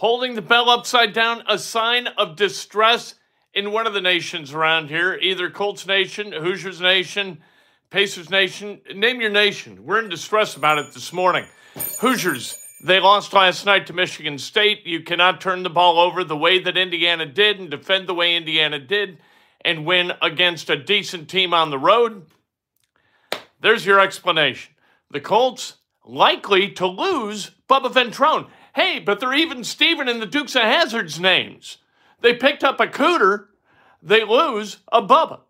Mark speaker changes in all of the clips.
Speaker 1: Holding the bell upside down, a sign of distress in one of the nations around here, either Colts Nation, Hoosiers Nation, Pacers Nation, name your nation. We're in distress about it this morning. Hoosiers, they lost last night to Michigan State. You cannot turn the ball over the way that Indiana did and defend the way Indiana did and win against a decent team on the road. There's your explanation. The Colts likely to lose Bubba Ventrone. Hey, but they're even Steven in the Dukes of Hazzard's names. They picked up a cooter, they lose a Bubba.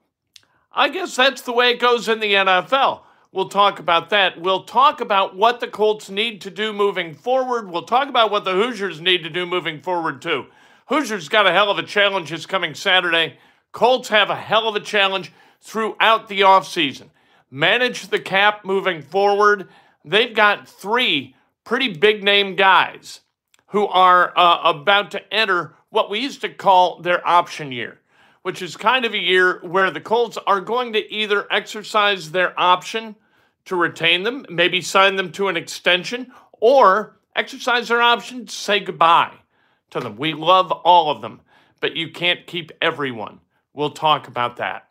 Speaker 1: I guess that's the way it goes in the NFL. We'll talk about that. We'll talk about what the Colts need to do moving forward. We'll talk about what the Hoosiers need to do moving forward, too. Hoosiers got a hell of a challenge this coming Saturday. Colts have a hell of a challenge throughout the offseason. Manage the cap moving forward. They've got three pretty big name guys who are uh, about to enter what we used to call their option year, which is kind of a year where the Colts are going to either exercise their option to retain them, maybe sign them to an extension, or exercise their option to say goodbye to them. We love all of them, but you can't keep everyone. We'll talk about that.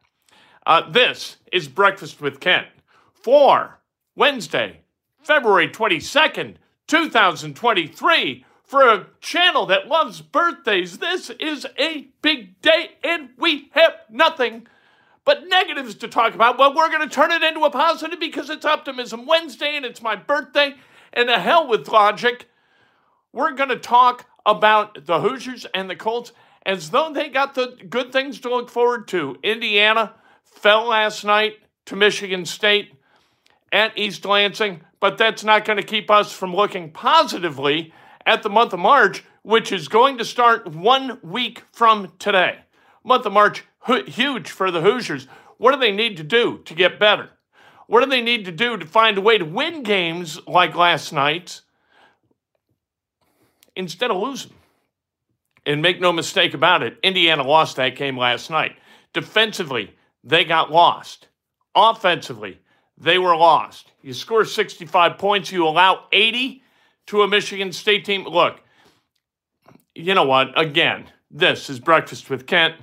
Speaker 1: Uh, this is Breakfast with Kent for Wednesday, February 22nd, 2023. For a channel that loves birthdays, this is a big day and we have nothing but negatives to talk about. Well, we're going to turn it into a positive because it's Optimism Wednesday and it's my birthday. And the hell with logic. We're going to talk about the Hoosiers and the Colts as though they got the good things to look forward to. Indiana fell last night to Michigan State at East Lansing, but that's not going to keep us from looking positively at the month of March, which is going to start one week from today. Month of March, huge for the Hoosiers. What do they need to do to get better? What do they need to do to find a way to win games like last night instead of losing? And make no mistake about it, Indiana lost that game last night. Defensively, they got lost. Offensively, they were lost. You score 65 points, you allow 80 to a Michigan State team. Look, you know what? Again, this is Breakfast with Kent.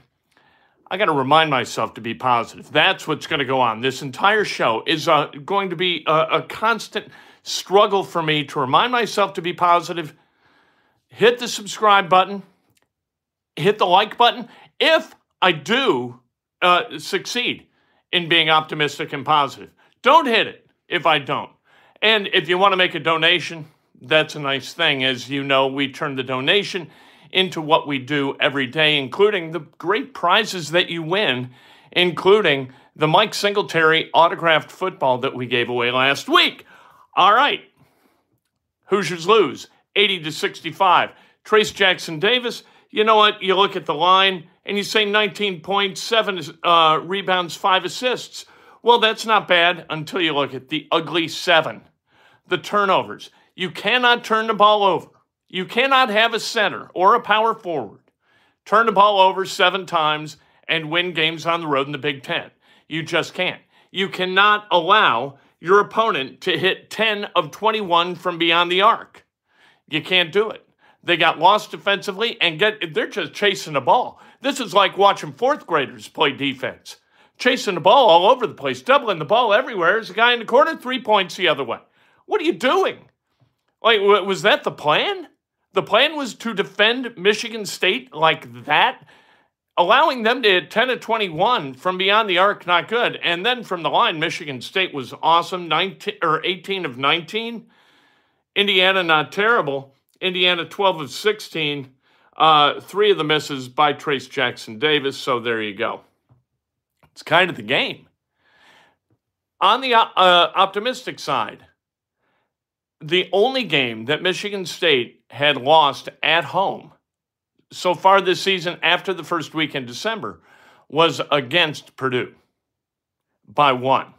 Speaker 1: I got to remind myself to be positive. That's what's going to go on. This entire show is uh, going to be a, a constant struggle for me to remind myself to be positive. Hit the subscribe button, hit the like button. If I do uh, succeed in being optimistic and positive, don't hit it if I don't. And if you want to make a donation, that's a nice thing. As you know, we turn the donation into what we do every day, including the great prizes that you win, including the Mike Singletary autographed football that we gave away last week. All right. Hoosiers lose 80 to 65. Trayce Jackson Davis, you know what? You look at the line and you say 19 points, seven uh, rebounds, five assists. Well, that's not bad until you look at the ugly seven, the turnovers. You cannot turn the ball over. You cannot have a center or a power forward turn the ball over seven times and win games on the road in the Big Ten. You just can't. You cannot allow your opponent to hit 10 of 21 from beyond the arc. You can't do it. They got lost defensively and get they're just chasing the ball. This is like watching fourth graders play defense. Chasing the ball all over the place, doubling the ball everywhere. There's a guy in the corner, three points the other way. What are you doing? Like, was that the plan? The plan was to defend Michigan State like that, allowing them to hit 10 of 21 from beyond the arc, not good. And then from the line, Michigan State was awesome, 19 or 18 of 19. Indiana, not terrible. Indiana, 12 of 16. Uh, three of the misses by Trayce Jackson Davis. So there you go. It's kind of the game. On the uh, optimistic side, the only game that Michigan State had lost at home so far this season after the first week in December was against Purdue by one.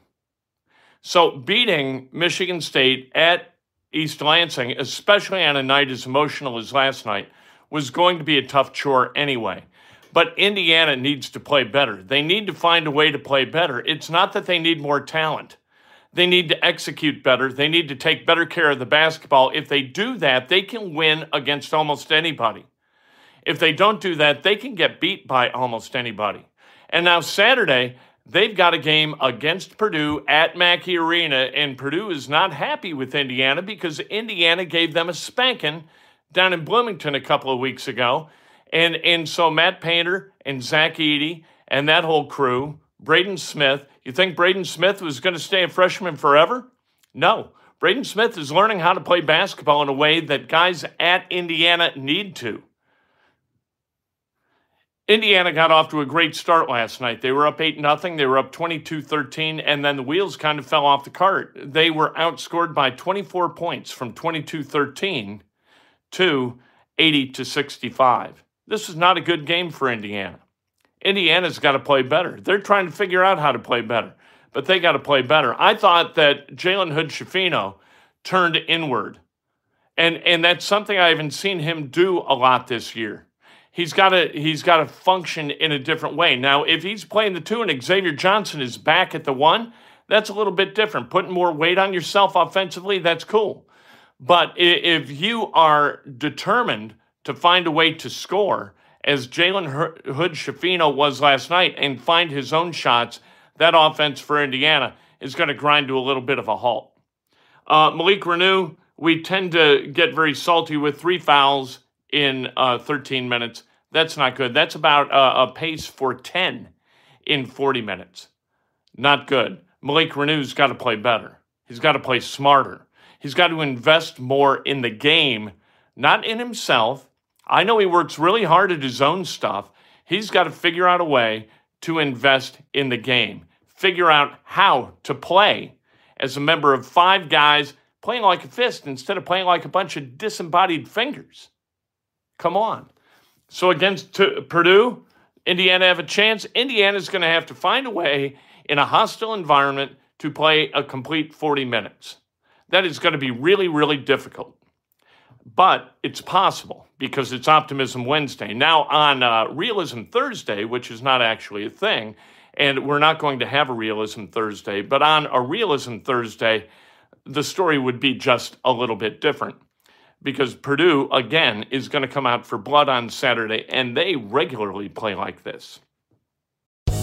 Speaker 1: So beating Michigan State at East Lansing, especially on a night as emotional as last night, was going to be a tough chore anyway. But Indiana needs to play better. They need to find a way to play better. It's not that they need more talent. They need to execute better. They need to take better care of the basketball. If they do that, they can win against almost anybody. If they don't do that, they can get beat by almost anybody. And now, Saturday, they've got a game against Purdue at Mackey Arena, and Purdue is not happy with Indiana because Indiana gave them a spanking down in Bloomington a couple of weeks ago. And, and so Matt Painter and Zach Edey and that whole crew, Braden Smith, you think Braden Smith was going to stay a freshman forever? No. Braden Smith is learning how to play basketball in a way that guys at Indiana need to. Indiana got off to a great start last night. They were up 8 0. They were up 22 13, and then the wheels kind of fell off the cart. They were outscored by 24 points from 22 13 to 80 to 65. This is not a good game for Indiana. Indiana's got to play better. They're trying to figure out how to play better, but they got to play better. I thought that Jalen Hood Schifino turned inward, and and that's something I haven't seen him do a lot this year. He's got to he's got to function in a different way. Now, if he's playing the two and Xavier Johnson is back at the one, that's a little bit different. Putting more weight on yourself offensively, that's cool. But if you are determined to find a way to score as Jalen Hood Schifino was last night and find his own shots, that offense for Indiana is going to grind to a little bit of a halt. Uh, Malik Reneau, we tend to get very salty with three fouls in uh, 13 minutes. That's not good. That's about uh, a pace for 10 in 40 minutes. Not good. Malik Reneau's got to play better. He's got to play smarter. He's got to invest more in the game, not in himself, I know he works really hard at his own stuff. He's got to figure out a way to invest in the game, figure out how to play as a member of five guys playing like a fist instead of playing like a bunch of disembodied fingers. Come on. So against Purdue, Indiana have a chance. Indiana's going to have to find a way in a hostile environment to play a complete 40 minutes. That is going to be really, really difficult. But it's possible because it's Optimism Wednesday. Now, on uh, Realism Thursday, which is not actually a thing, and we're not going to have a Realism Thursday, but on a Realism Thursday, the story would be just a little bit different because Purdue, again, is going to come out for blood on Saturday, and they regularly play like this.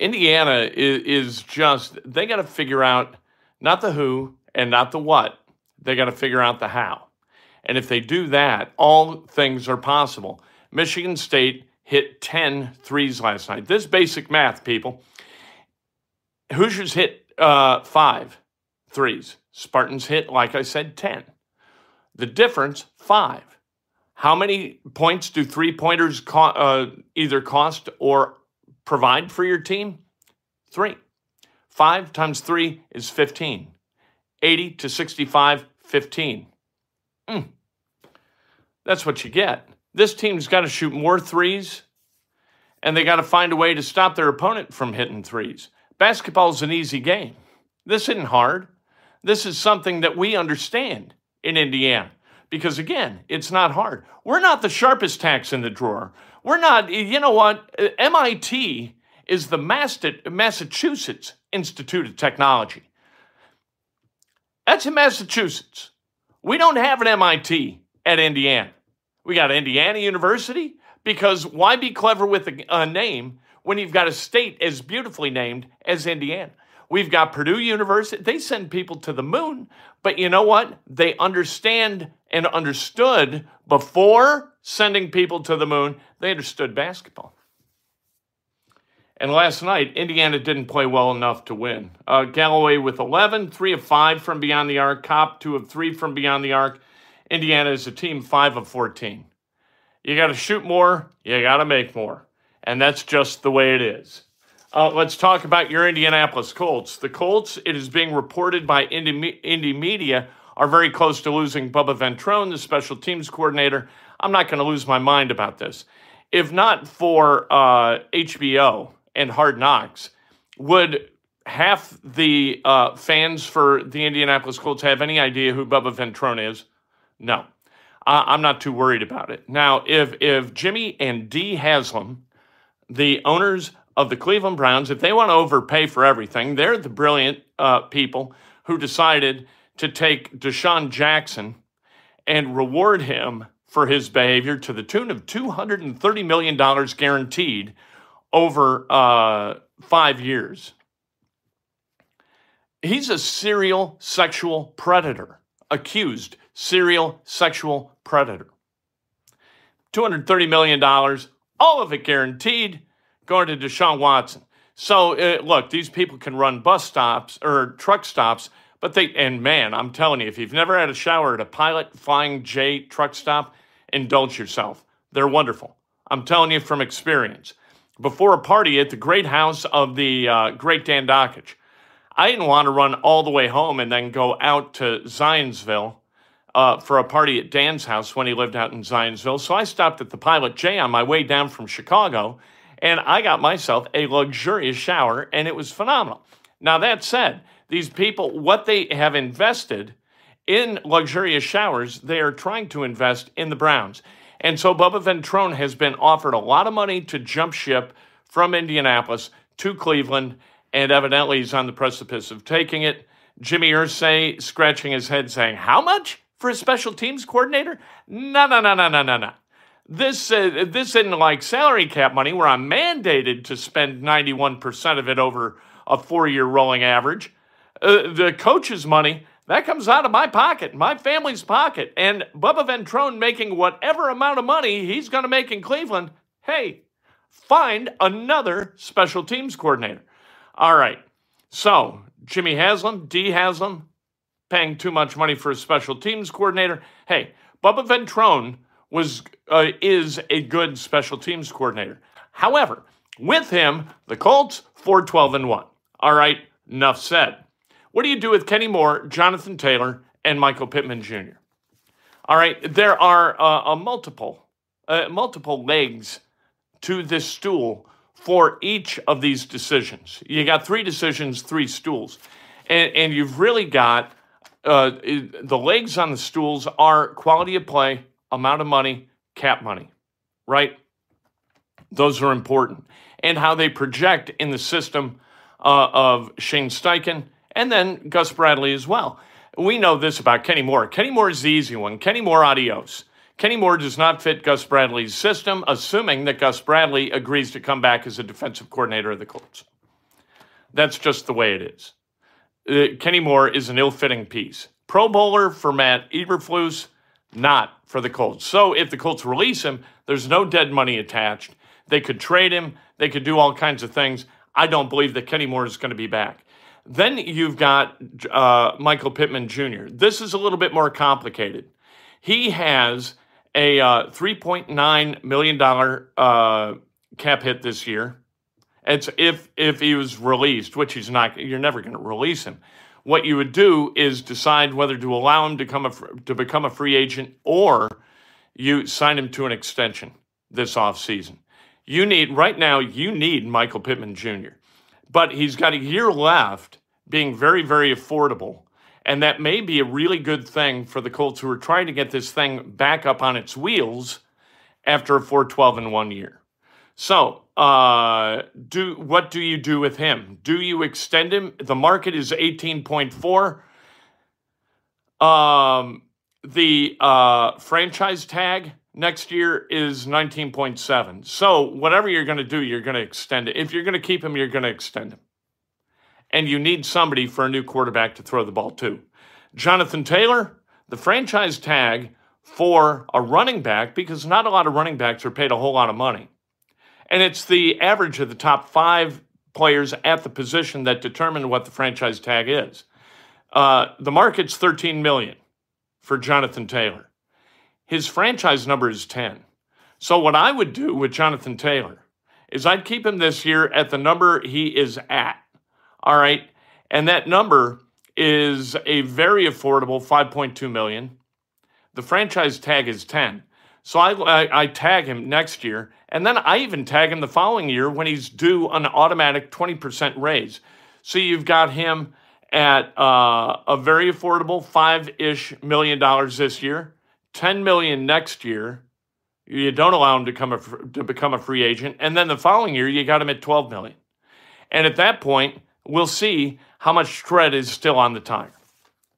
Speaker 1: Indiana is, is just, they got to figure out not the who and not the what. They got to figure out the how. And if they do that, all things are possible. Michigan State hit 10 threes last night. This basic math, people. Hoosiers hit uh, five threes. Spartans hit, like I said, 10. The difference, five. How many points do three pointers co- uh, either cost or provide for your team? Three. Five times three is 15. 80 to 65, 15. Mm. That's what you get. This team's got to shoot more threes, and they got to find a way to stop their opponent from hitting threes. Basketball is an easy game. This isn't hard. This is something that we understand in Indiana because, again, it's not hard. We're not the sharpest tacks in the drawer. We're not, you know what? MIT is the Massachusetts Institute of Technology. That's in Massachusetts. We don't have an MIT at Indiana. We got Indiana University because why be clever with a, a, name when you've got a state as beautifully named as Indiana? We've got Purdue University. They send people to the moon, but you know what? They understand and understood before sending people to the moon, they understood basketball. And last night, Indiana didn't play well enough to win. Uh, Galloway with 11, 3 of 5 from beyond the arc, Kopp 2 of 3 from beyond the arc. Indiana is a team 5 of 14. You got to shoot more, you got to make more. And that's just the way it is. Uh, let's talk about your Indianapolis Colts. The Colts, it is being reported by Indy, Indy Media, are very close to losing Bubba Ventrone, the special teams coordinator. I'm not going to lose my mind about this. If not for uh, HBO, and Hard Knocks, would half the uh, fans for the Indianapolis Colts have any idea who Bubba Ventrone is? No. Uh, I'm not too worried about it. Now, if if Jimmy and Dee Haslam, the owners of the Cleveland Browns, if they want to overpay for everything, they're the brilliant uh, people who decided to take Deshaun Jackson and reward him for his behavior to the tune of $230 million guaranteed over uh, five years. He's a serial sexual predator, accused serial sexual predator. $230 million, all of it guaranteed, going to Deshaun Watson. So, uh, look, these people can run bus stops or truck stops, but they, and man, I'm telling you, if you've never had a shower at a Pilot Flying J truck stop, indulge yourself. They're wonderful. I'm telling you from experience before a party at the great house of the uh, great Dan Dockage, I didn't want to run all the way home and then go out to Zionsville uh, for a party at Dan's house when he lived out in Zionsville. So I stopped at the Pilot J on my way down from Chicago and I got myself a luxurious shower and it was phenomenal. Now, that said, these people, what they have invested in luxurious showers, they are trying to invest in the Browns. And so Bubba Ventrone has been offered a lot of money to jump ship from Indianapolis to Cleveland, and evidently he's on the precipice of taking it. Jimmy Irsay scratching his head saying, How much for a special teams coordinator? No, no, no, no, no, no, no. This, uh, this isn't like salary cap money where I'm mandated to spend 91% of it over a four year rolling average. Uh, the coach's money, that comes out of my pocket, my family's pocket. And Bubba Ventrone making whatever amount of money he's going to make in Cleveland, hey, find another special teams coordinator. All right. So, Jimmy Haslam, Dee Haslam, paying too much money for a special teams coordinator. Hey, Bubba Ventrone was uh, is a good special teams coordinator. However, with him, the Colts 4-12 and 1. All right, enough said. What do you do with Kenny Moore, Jonathan Taylor, and Michael Pittman Jr.? All right, there are uh, a multiple, uh, multiple legs to this stool for each of these decisions. You got three decisions, three stools, and, and you've really got uh, the legs on the stools are quality of play amount of money, cap money, right? Those are important. And how they project in the system uh, of Shane Steichen and then Gus Bradley as well. We know this about Kenny Moore. Kenny Moore is the easy one. Kenny Moore, adios. Kenny Moore does not fit Gus Bradley's system, assuming that Gus Bradley agrees to come back as a defensive coordinator of the Colts. That's just the way it is. Uh, Kenny Moore is an ill fitting piece. Pro Bowler for Matt Eberflus, not for the Colts. So if the Colts release him, there's no dead money attached. They could trade him, they could do all kinds of things. I don't believe that Kenny Moore is going to be back. Then you've got uh, Michael Pittman Jr. This is a little bit more complicated. He has a uh, $3.9 million uh, cap hit this year. It's if if he was released, which he's not. You're never going to release him. What you would do is decide whether to allow him to come a, to become a free agent or you sign him to an extension this offseason. You need right now. You need Michael Pittman Jr but he's got a year left, being very, very affordable. And that may be a really good thing for the Colts who are trying to get this thing back up on its wheels after a 4-12 in one year. So, uh, do what do you do with him? Do you extend him? The market is 18.4. Um, the uh, franchise tag next year is 19.7. So, whatever you're going to do, you're going to extend it. If you're going to keep him, you're going to extend him. And you need somebody for a new quarterback to throw the ball to. Jonathan Taylor, the franchise tag for a running back, because not a lot of running backs are paid a whole lot of money. And it's the average of the top five players at the position that determine what the franchise tag is. Uh, the market's 13 million for Jonathan Taylor. His franchise number is 10. So, what I would do with Jonathan Taylor is I'd keep him this year at the number he is at. All right. And that number is a very affordable 5.2 million. The franchise tag is 10. So I, I, I, tag him next year, and then I even tag him the following year when he's due an automatic 20% raise. So you've got him at uh, a very affordable five ish million dollars this year. 10 million next year. You don't allow him to, come a, to become a free agent. And then the following year, you got him at 12 million. And at that point, we'll see how much tread is still on the tire.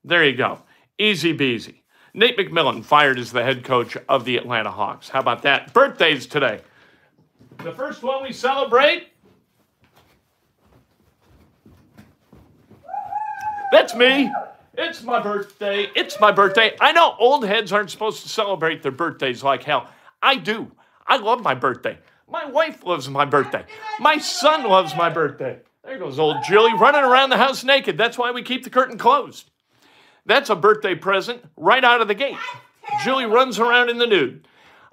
Speaker 1: There you go. Easy beasy. Nate McMillan fired as the head coach of the Atlanta Hawks. How about that? Birthdays today. The first one we celebrate. That's me. It's my birthday. It's my birthday. I know old heads aren't supposed to celebrate their birthdays like hell. I do. I love my birthday. My wife loves my birthday. My son loves my birthday. There goes old Julie running around the house naked. That's why we keep the curtain closed. That's a birthday present right out of the gate. Julie runs around in the nude.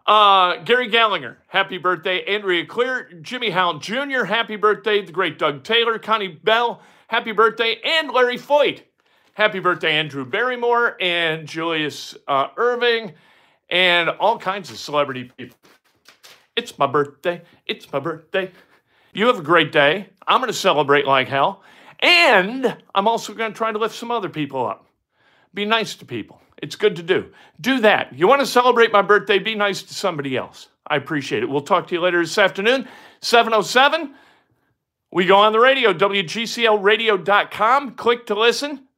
Speaker 1: Uh, Gary Gallagher, happy birthday. Andrea Clear, Jimmy Howell Jr., happy birthday. The great Doug Taylor, Connie Bell, happy birthday. And Larry Foyt, Happy birthday, Andrew Barrymore and Julius uh, Erving and all kinds of celebrity people. It's my birthday. It's my birthday. You have a great day. I'm going to celebrate like hell. And I'm also going to try to lift some other people up. Be nice to people. It's good to do. Do that. You want to celebrate my birthday? Be nice to somebody else. I appreciate it. We'll talk to you later this afternoon, 707. We go on the radio, WGCLradio.com. Click to listen.